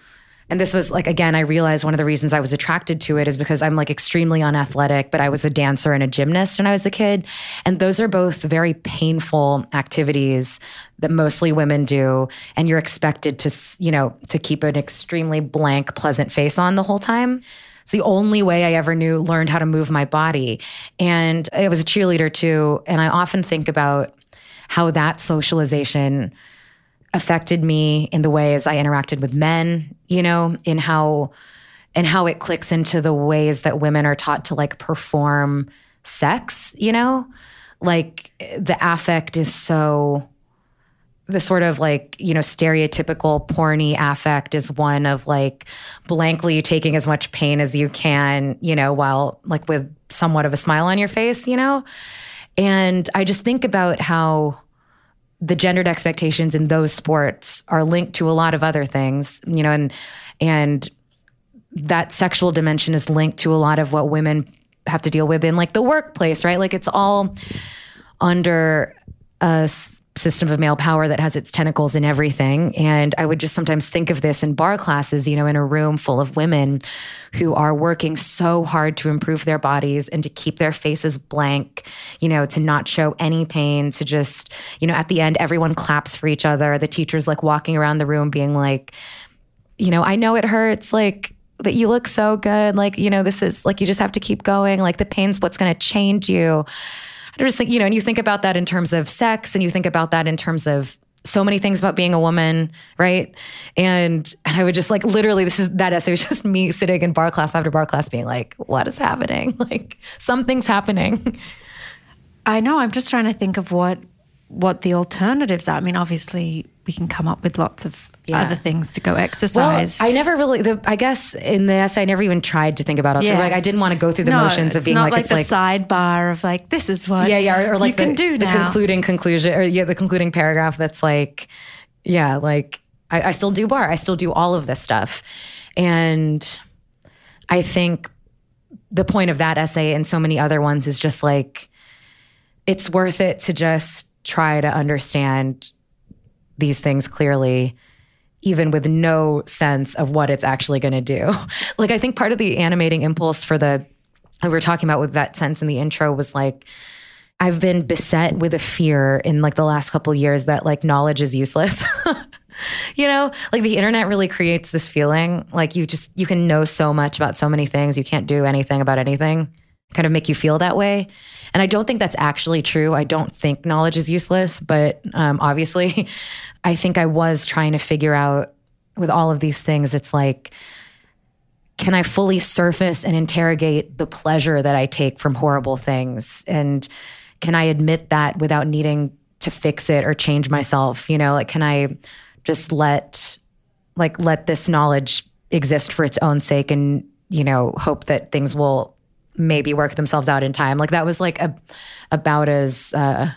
and this was like, again, I realized one of the reasons I was attracted to it is because I'm like extremely unathletic, but I was a dancer and a gymnast when I was a kid. And those are both very painful activities that mostly women do. And you're expected to, you know, to keep an extremely blank, pleasant face on the whole time. It's the only way I ever knew, learned how to move my body. And I was a cheerleader too. And I often think about how that socialization affected me in the ways I interacted with men, you know, in how and how it clicks into the ways that women are taught to like perform sex, you know? Like the affect is so the sort of like, you know, stereotypical porny affect is one of like blankly taking as much pain as you can, you know, while like with somewhat of a smile on your face, you know? And I just think about how the gendered expectations in those sports are linked to a lot of other things, you know, and and that sexual dimension is linked to a lot of what women have to deal with in like the workplace, right? Like it's all under a system of male power that has its tentacles in everything. And I would just sometimes think of this in barre classes, you know, in a room full of women who are working so hard to improve their bodies and to keep their faces blank, you know, to not show any pain, to just, you know, at the end, everyone claps for each other. The teacher's like walking around the room being like, you know, I know it hurts, like, but you look so good. Like, you know, this is like, you just have to keep going. Like, the pain's what's going to change you. I just think, you know, and you think about that in terms of sex and you think about that in terms of so many things about being a woman, right? And, and I would just like literally, this is that essay was [laughs] just me sitting in barre class after barre class being like, what is happening? [laughs] Like, something's happening. I know. I'm just trying to think of what what the alternatives are. I mean, obviously, we can come up with lots of Yeah. other things to go Well, exercise. I never really, the, I guess in the essay, I never even tried to think about it. Yeah. Like, I didn't want to go through the no, motions of being like, like it's the like, sidebar of like this is what yeah, yeah, or, or like the, the concluding conclusion, or yeah, the concluding paragraph that's like, yeah, like I, I still do barre, I still do all of this stuff, and I think the point of that essay and so many other ones is just like, it's worth it to just try to understand these things clearly even with no sense of what it's actually going to do. [laughs] Like, I think part of the animating impulse for the, we were talking about with that sense in the intro was like, I've been beset with a fear in like the last couple years that like knowledge is useless. [laughs] you know, like the internet really creates this feeling like you just, you can know so much about so many things. You can't do anything about anything, kind of make you feel that way. And I don't think that's actually true. I don't think knowledge is useless, but um, obviously, [laughs] I think I was trying to figure out with all of these things, it's like, can I fully surface and interrogate the pleasure that I take from horrible things? And can I admit that without needing to fix it or change myself? You know, like, can I just let, like, let this knowledge exist for its own sake and, you know, hope that things will maybe work themselves out in time? Like, that was like a, about as, uh,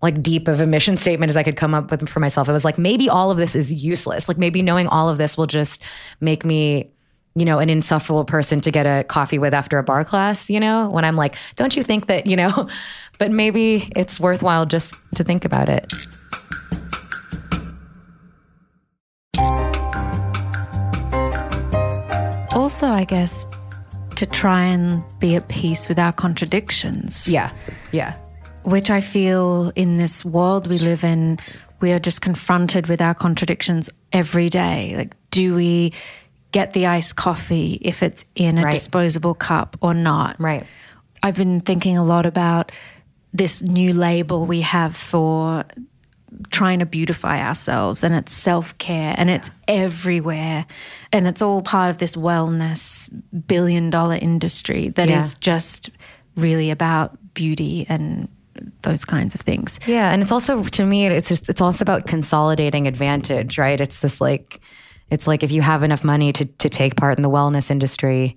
like deep of a mission statement as I could come up with for myself. It was like maybe all of this is useless. Like maybe knowing all of this will just make me, you know, an insufferable person to get a coffee with after a barre class, you know, when I'm like, don't you think that, you know, [laughs] but maybe it's worthwhile just to think about it. also, I guess, to try and be at peace with our contradictions. Yeah. Yeah. which I feel in this world we live in, we are just confronted with our contradictions every day. Like, do we get the iced coffee if it's in a Right. disposable cup or not? Right. I've been thinking a lot about this new label we have for trying to beautify ourselves and it's self-care and it's everywhere and it's all part of this wellness billion dollar industry that is Yeah. just really about beauty and those kinds of things. Yeah, and it's also to me, it's just, it's also about consolidating advantage, right? It's this like, it's like if you have enough money to to take part in the wellness industry,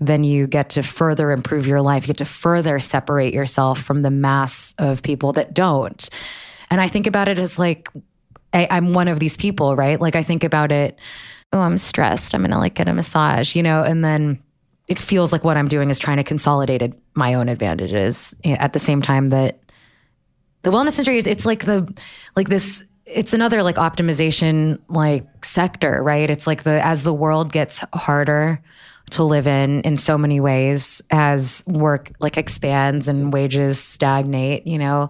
then you get to further improve your life. You get to further separate yourself from the mass of people that don't. And I think about it as like, I, I'm one of these people, right? Like I think about it. Oh, I'm stressed. I'm gonna like get a massage, you know, and then it feels like what I'm doing is trying to consolidate my own advantages eh, at the same time that the wellness industry is it's like the like this it's another like optimization like sector right it's like the as the world gets harder to live in in so many ways as work like expands and wages stagnate you know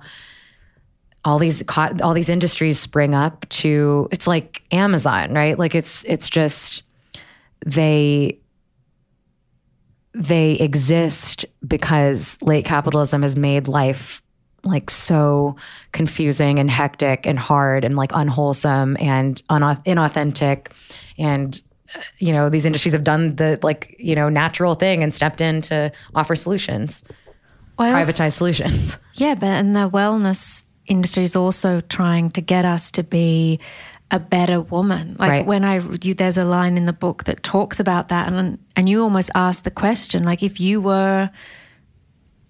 all these co- all these industries spring up to it's like amazon right? Like it's it's just they they exist because late capitalism has made life like so confusing and hectic and hard and like unwholesome and unauth- inauthentic. And uh, you know these industries have done the like you know natural thing and stepped in to offer solutions also- privatized solutions. Yeah, but and the wellness industry is also trying to get us to be a better woman. Like Right. when I you, there's a line in the book that talks about that, and and you almost ask the question, like if you were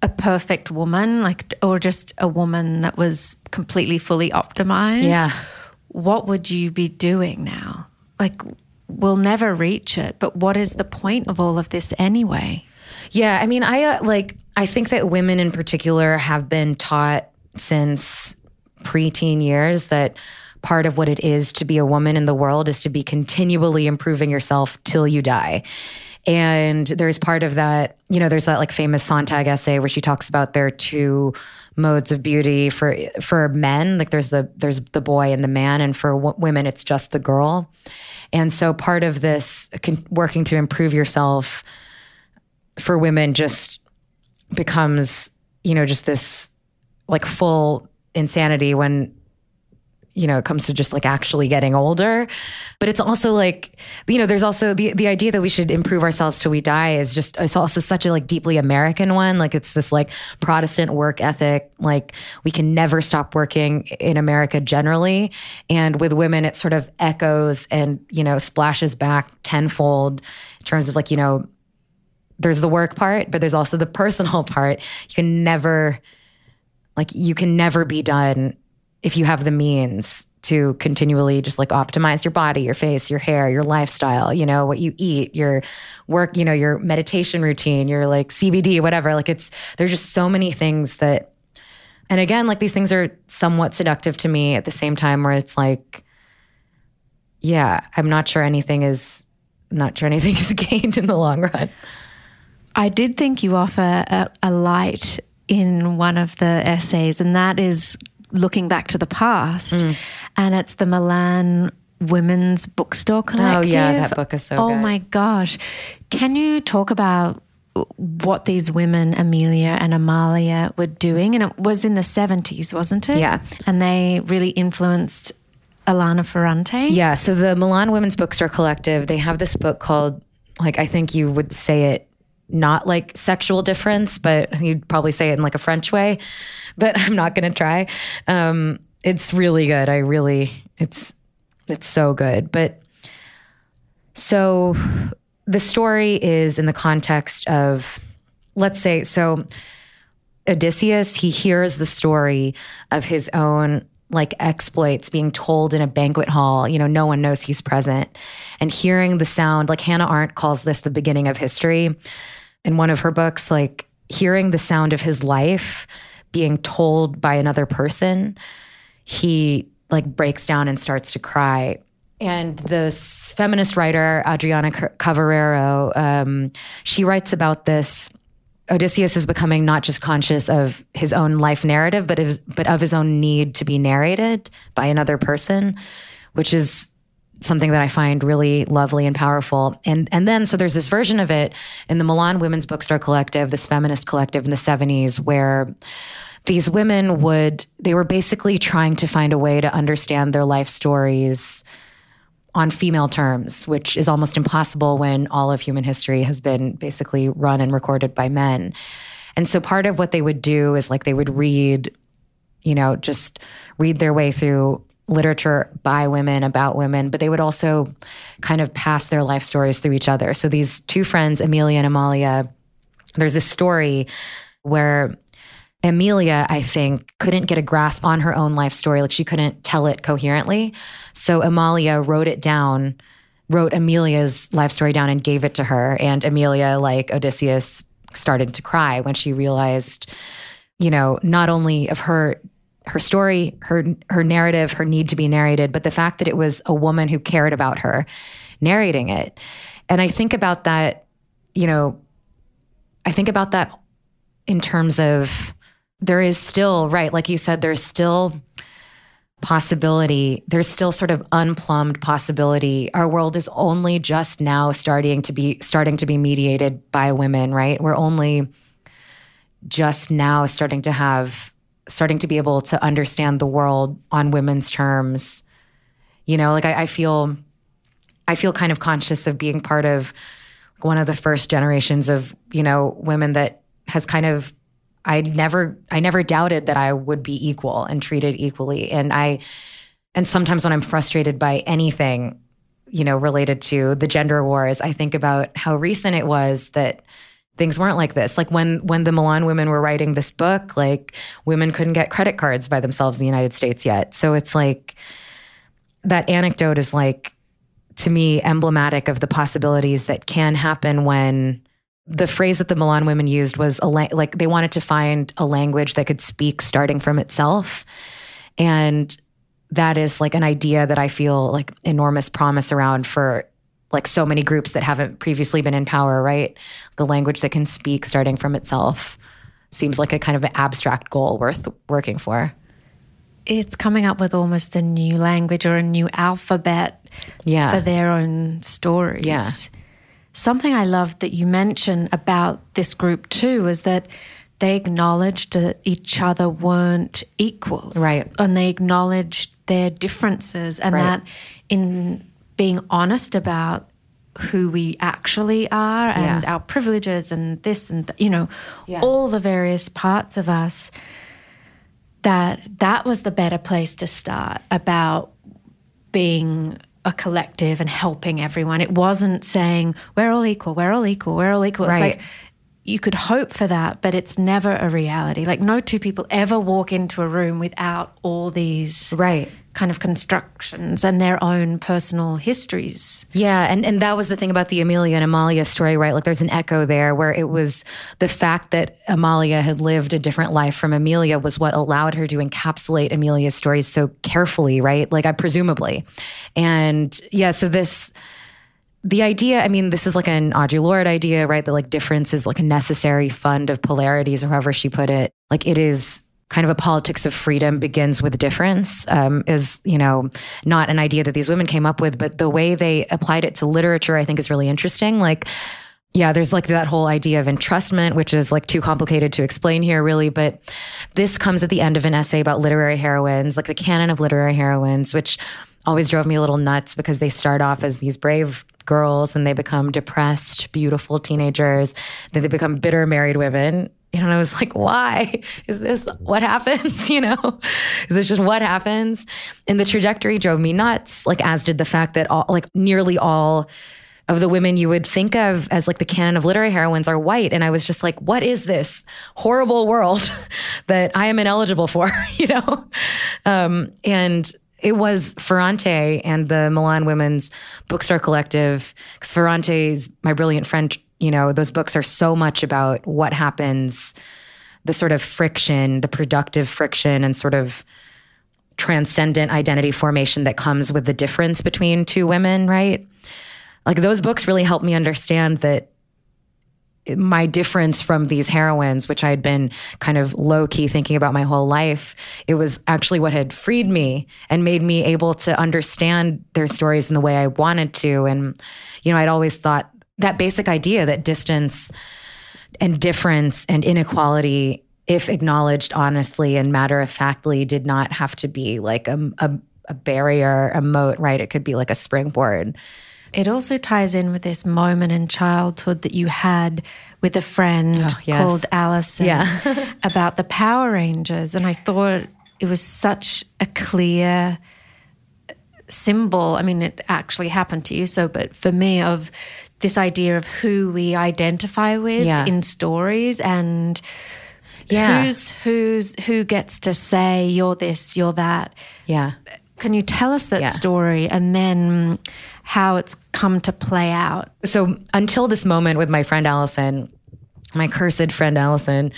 a perfect woman, like or just a woman that was completely fully optimized, Yeah. what would you be doing now? Like we'll never reach it, but what is the point of all of this anyway? Yeah, I mean, I uh, like I think that women in particular have been taught since preteen years that part of what it is to be a woman in the world is to be continually improving yourself till you die. And there's part of that, you know, there's that like famous Sontag essay where she talks about there are two modes of beauty for for men, like there's the there's the boy and the man, and for w- women it's just the girl. And so part of this con- working to improve yourself for women just becomes, you know, just this like full insanity when you know it comes to just like actually getting older. But it's also like you know there's also the the idea that we should improve ourselves till we die is just it's also such a like deeply american one. Like it's this like protestant work ethic. Like we can never stop working in america generally. And with women it sort of echoes and you know splashes back tenfold in terms of like you know there's the work part but there's also the personal [laughs] part. You can never like you can never be done if you have the means to continually just like optimize your body, your face, your hair, your lifestyle, you know, what you eat, your work, you know, your meditation routine, your like CBD, whatever. Like it's there's just so many things that and again, like these things are somewhat seductive to me at the same time where it's like yeah, I'm not sure anything is not sure anything [laughs] is gained in the long run. I did think you offer a, a light in one of the essays, and that is looking back to the past. Mm. And it's the Milan Women's Bookstore Collective. Oh, yeah, that book is so Oh good. my gosh. Can you talk about what these women, Amelia and Amalia, were doing? And it was in the 70s, wasn't it? Yeah. And they really influenced Elena Ferrante. Yeah. So the Milan Women's Bookstore Collective, they have this book called, like, I think you would say it not like sexual difference, but you'd probably say it in like a French way, but [laughs] I'm not going to try. Um, it's really good. I really, it's, it's so good. But so the story is in the context of, let's say, so Odysseus, he hears the story of his own like exploits being told in a banquet hall. You know, no one knows he's present. And hearing the sound, like Hannah Arendt calls this the beginning of history in one of her books, like hearing the sound of his life being told by another person, he like breaks down and starts to cry. And this feminist writer, Adriana Cavarero, um, she writes about this Odysseus is becoming not just conscious of his own life narrative, but of, but of his own need to be narrated by another person, which is something that I find really lovely and powerful. And and then so there's this version of it in the Milan Women's Bookstore Collective, this feminist collective in the 70s, where these women would they were basically trying to find a way to understand their life stories on female terms, which is almost impossible when all of human history has been basically run and recorded by men. And so part of what they would do is like they would read, you know, just read their way through literature by women about women, but they would also kind of pass their life stories through each other. So these two friends, Amelia and Amalia, there's this story where Amelia, I think, couldn't get a grasp on her own life story. Like she couldn't tell it coherently. So Amalia wrote it down, wrote Amelia's life story down and gave it to her. And Amelia, like Odysseus, started to cry when she realized, you know, not only of her her story, her her narrative, her need to be narrated, but the fact that it was a woman who cared about her narrating it. And I think about that, you know, I think about that in terms of there is still, right, like you said, there's still possibility. There's still sort of unplumbed possibility. Our world is only just now starting to be starting to be mediated by women, right? We're only just now starting to have starting to be able to understand the world on women's terms. You know, like I, I feel I feel kind of conscious of being part of one of the first generations of, you know, women that has kind of I never I never doubted that I would be equal and treated equally. And I and sometimes when I'm frustrated by anything, you know, related to the gender wars, I think about how recent it was that things weren't like this. Like when when the Milan women were writing this book, like women couldn't get credit cards by themselves in the United States yet. So it's like that anecdote is like to me emblematic of the possibilities that can happen when the phrase that the Milan women used was a la- like they wanted to find a language that could speak starting from itself. And that is like an idea that I feel like enormous promise around for like so many groups that haven't previously been in power, right? The language that can speak starting from itself seems like a kind of an abstract goal worth working for. It's coming up with almost a new language or a new alphabet yeah. for their own stories. Yeah. Something I loved that you mentioned about this group too is that they acknowledged that each other weren't equals. Right. And they acknowledged their differences and Right. that in being honest about who we actually are and Yeah. our privileges and this and th- you know Yeah. all the various parts of us that that was the better place to start about being a collective and helping everyone. It wasn't saying we're all equal, we're all equal, we're all equal. It's like you could hope for that, but it's never a reality. Like no two people ever walk into a room without all these Right. Kind of constructions and their own personal histories. Yeah, and and that was the thing about the Amelia and Amalia story, right? Like there's an echo there where it was the fact that Amalia had lived a different life from Amelia was what allowed her to encapsulate Amelia's stories so carefully, right? Like I presumably. And yeah, so this the idea, I mean, this is like an Audre Lorde idea, right? That like difference is like a necessary fund of polarities, or however she put it. Like it is kind of a politics of freedom begins with difference um, is you know not an idea that these women came up with but the way they applied it to literature i think is really interesting. Like yeah there's like that whole idea of entrustment which is like too complicated to explain here really but this comes at the end of an essay about literary heroines like the canon of literary heroines which always drove me a little nuts because they start off as these brave girls and they become depressed beautiful teenagers then they become bitter married women and I was like, why [laughs] is this what happens? [laughs] You know, is this just what happens? And the trajectory drove me nuts, like, as did the fact that all, like, nearly all of the women you would think of as like the canon of literary heroines are white. And I was just like, what is this horrible world [laughs] that I am ineligible for, you know? Um, and it was Ferrante and the Milan Women's Bookstore Collective, because Ferrante's my brilliant friend you know, those books are so much about what happens, the sort of friction, the productive friction, and sort of transcendent identity formation that comes with the difference between two women, right? Like those books really helped me understand that my difference from these heroines, which I had been kind of low key thinking about my whole life, it was actually what had freed me and made me able to understand their stories in the way I wanted to. And, you know, I'd always thought that basic idea that distance and difference and inequality, if acknowledged honestly and matter of factly, did not have to be like a, a, a barrier, a moat, right? It could be like a springboard. It also ties in with this moment in childhood that you had with a friend oh, yes. called Allison yeah. [laughs] about the Power Rangers. And I thought it was such a clear symbol. I mean, it actually happened to you. So, but for me, of this idea of who we identify with yeah. in stories and yeah. who's who's who gets to say you're this, you're that. Yeah. Can you tell us that yeah. story and then how it's come to play out? So until this moment with my friend Allison, my cursed friend Allison,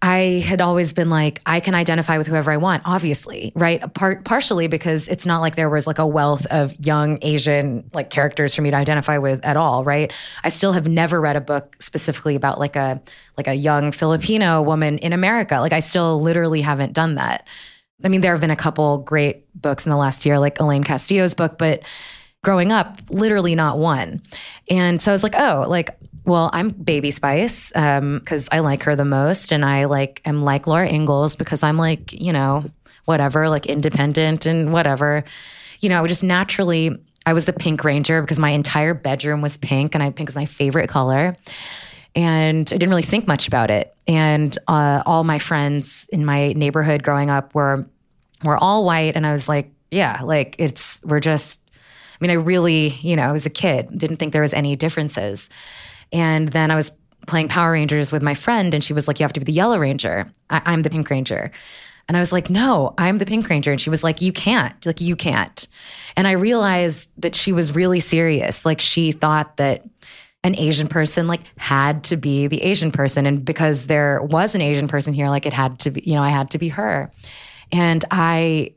I had always been like, I can identify with whoever I want, obviously, right? Part partially because it's not like there was like a wealth of young Asian like characters for me to identify with at all, right? I still have never read a book specifically about like a like a young Filipino woman in America. Like I still literally haven't done that. I mean, there have been a couple great books in the last year, like Elaine Castillo's book, but growing up, literally not one. And so I was like, oh, like well, I'm Baby Spice because um, I like her the most, and I like am like Laura Ingalls because I'm like you know whatever, like independent and whatever. You know, I would just naturally. I was the Pink Ranger because my entire bedroom was pink, and I pink was my favorite color. And I didn't really think much about it. And uh, all my friends in my neighborhood growing up were were all white, and I was like, yeah, like it's we're just. I mean, I really, you know, I was a kid, didn't think there was any differences. And then I was playing Power Rangers with my friend, and she was like, You have to be the Yellow Ranger. I- am the Pink Ranger. And I was like, No, I'm the Pink Ranger. And she was like, You can't. Like, you can't. And I realized that she was really serious. Like, she thought that an Asian person like had to be the Asian person. And because there was an Asian person here, like, it had to be, you know, I had to be her. And I,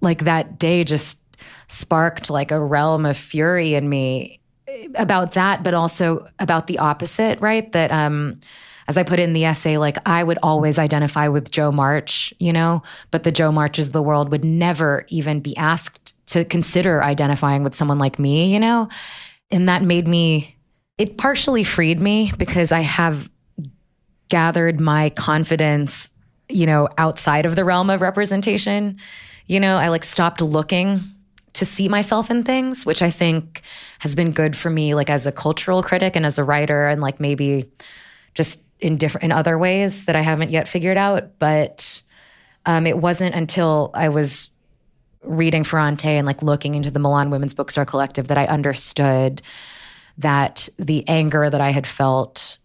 like, that day just sparked like a realm of fury in me about that, but also about the opposite, right? That, um, as I put in the essay, like I would always identify with Jo March, you know, but the Jo Marches of the world would never even be asked to consider identifying with someone like me, you know? And that made me, it partially freed me because I have gathered my confidence, you know, outside of the realm of representation. You know, I like stopped looking to see myself in things, which I think has been good for me, like as a cultural critic and as a writer, and like maybe just in different in other ways that I haven't yet figured out. But um, it wasn't until I was reading Ferrante and like looking into the Milan Women's Bookstore Collective that I understood that the anger that I had felt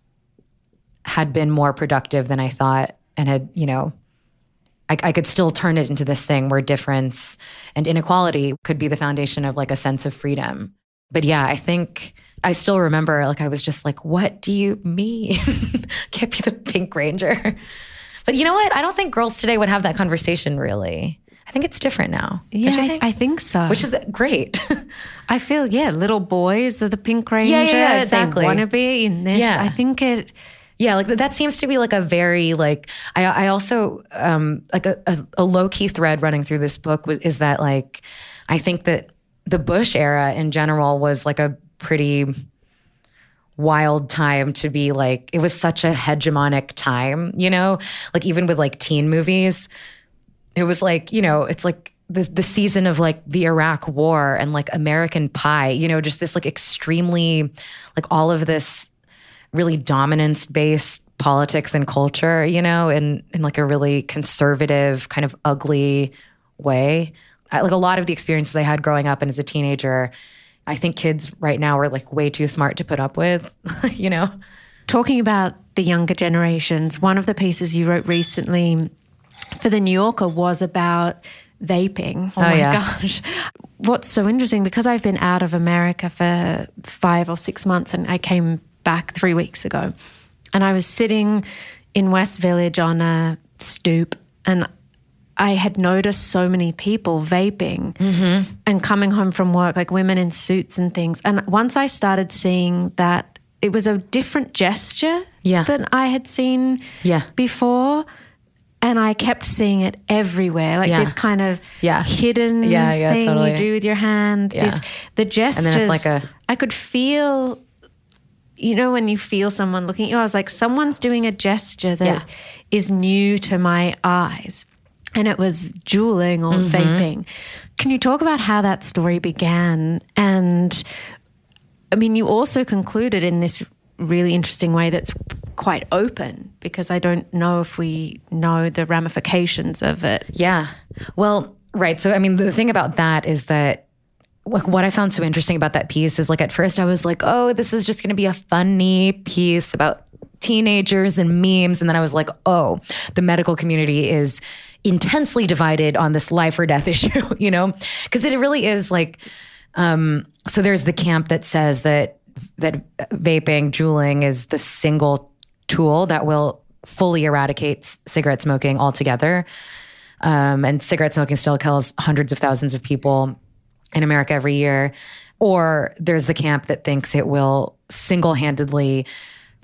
had been more productive than I thought and had, you know, I, I, could still turn it into this thing where difference and inequality could be the foundation of like a sense of freedom. But yeah, I think I still remember like I was just like, what do you mean? [laughs] Can't be the Pink Ranger. But you know what? I don't think girls today would have that conversation really. I think it's different now. Yeah, think? I, I, think so. Which is great. [laughs] I feel, yeah, little boys are the Pink Ranger. Yeah, yeah, yeah exactly. They want to be in this. Yeah. I think it yeah, like that seems to be like a very like I I also um like a, a, a low key thread running through this book was is that like I think that the Bush era in general was like a pretty wild time to be like it was such a hegemonic time, you know? Like even with like teen movies, it was like, you know, it's like the the season of like the Iraq war and like American Pie, you know, just this like extremely like all of this really dominance based politics and culture, you know, in in like a really conservative, kind of ugly way. I, like a lot of the experiences I had growing up and as a teenager, I think kids right now are like way too smart to put up with, [laughs] you know. Talking about the younger generations, one of the pieces you wrote recently for the New Yorker was about vaping. Oh, oh my yeah. gosh. What's so interesting because I've been out of America for 5 or 6 months and I came back three weeks ago. And I was sitting in West Village on a stoop and I had noticed so many people vaping mm-hmm. and coming home from work, like women in suits and things. And once I started seeing that it was a different gesture Yeah. than I had seen Yeah. before. And I kept seeing it everywhere, like Yeah. this kind of hidden thing totally. you do with your hand. This the gestures. like a- I could feel. You know when you feel someone looking at you, I was like, someone's doing a gesture that is Yeah. new to my eyes, and it was juuling or Mm-hmm. vaping. Can you talk about how that story began and I mean, you also concluded in this really interesting way that's quite open because I don't know if we know the ramifications of it. Yeah. Well, right. So, I mean, the thing about that is that like what I found so interesting about that piece is like at first I was like, oh, this is just going to be a funny piece about teenagers and memes. And then I was like, oh, the medical community is intensely divided on this life or death [laughs] issue, [laughs] you know? Because it really is like, um, so there's the camp that says that that vaping, juuling is the single tool that will fully eradicate s- cigarette smoking altogether. Um, and cigarette smoking still kills hundreds of thousands of people in America every year. Or there's the camp that thinks it will single handedly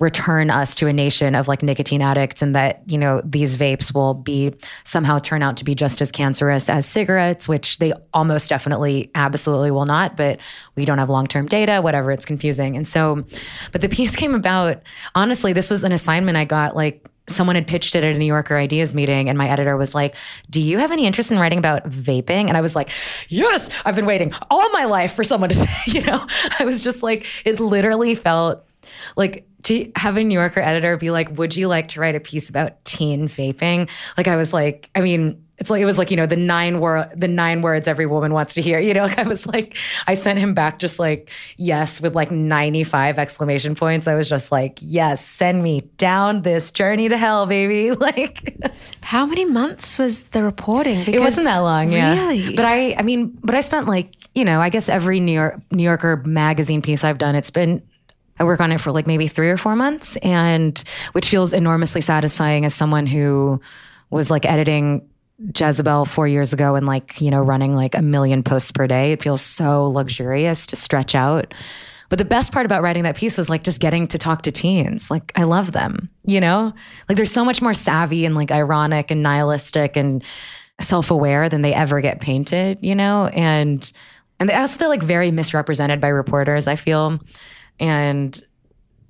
return us to a nation of like nicotine addicts and that, you know, these vapes will be somehow turn out to be just as cancerous as cigarettes, which they almost definitely absolutely will not, but we don't have long term data, whatever, it's confusing. And so, but the piece came about, honestly, this was an assignment I got like someone had pitched it at a New Yorker ideas meeting and my editor was like, "Do you have any interest in writing about vaping?" And I was like, "Yes, I've been waiting all my life for someone to, [laughs] say, you know." I was just like it literally felt like to have a New Yorker editor be like, "Would you like to write a piece about teen vaping?" Like I was like, I mean, it's like it was like you know the nine word the nine words every woman wants to hear. You know, like [laughs] I was like, I sent him back just like yes with like ninety five exclamation points. I was just like, yes, send me down this journey to hell, baby. [laughs] Like How many months was the reporting? because it wasn't that long, yeah. Really? But I, I mean, but I spent like you know, I guess every New York New Yorker magazine piece I've done, it's been. I work on it for like maybe three or four months, and which feels enormously satisfying as someone who was like editing Jezebel four years ago and like, you know, running like a million posts per day. It feels so luxurious to stretch out. But the best part about writing that piece was like just getting to talk to teens. Like, I love them, you know? Like, they're so much more savvy and like ironic and nihilistic and self aware than they ever get painted, you know? And, and they also, they're like very misrepresented by reporters, I feel. And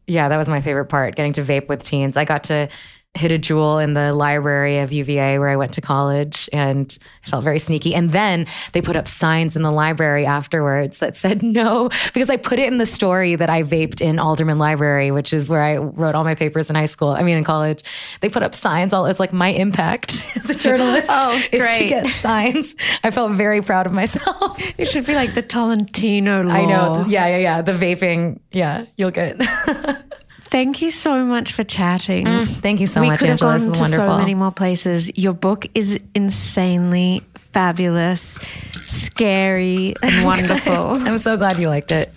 yeah, that was my favorite part, getting to vape with teens. I got to hit a Juul in the library of UVA where I went to college and I felt very sneaky. And then they put up signs in the library afterwards that said no, because I put it in the story that I vaped in Alderman Library, which is where I wrote all my papers in high school. I mean, in college. They put up signs all, it's like my impact [laughs] as a journalist Oh, is to get signs. I felt very proud of myself. [laughs] It should be like the Tolentino law. I know. Yeah, yeah, yeah. The vaping. Yeah, you'll get. [laughs] Thank you so much for chatting. Mm, thank you so we much, We could have gone to wonderful. so many more places. Your book is insanely fabulous, scary, and [laughs] wonderful. I'm so glad you liked it.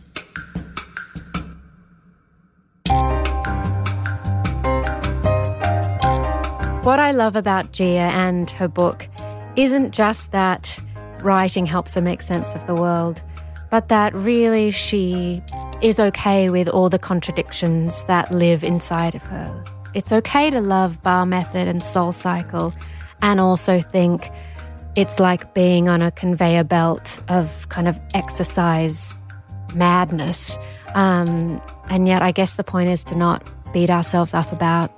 What I love about Jia and her book isn't just that writing helps her make sense of the world, but that really she is okay with all the contradictions that live inside of her. It's okay to love Barre Method and Soul Cycle and also think it's like being on a conveyor belt of kind of exercise madness. Um, and yet, I guess the point is to not beat ourselves up about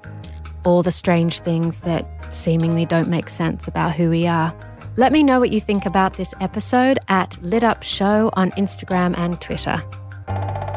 all the strange things that seemingly don't make sense about who we are. Let me know what you think about this episode at Lit Up Show on Instagram and Twitter you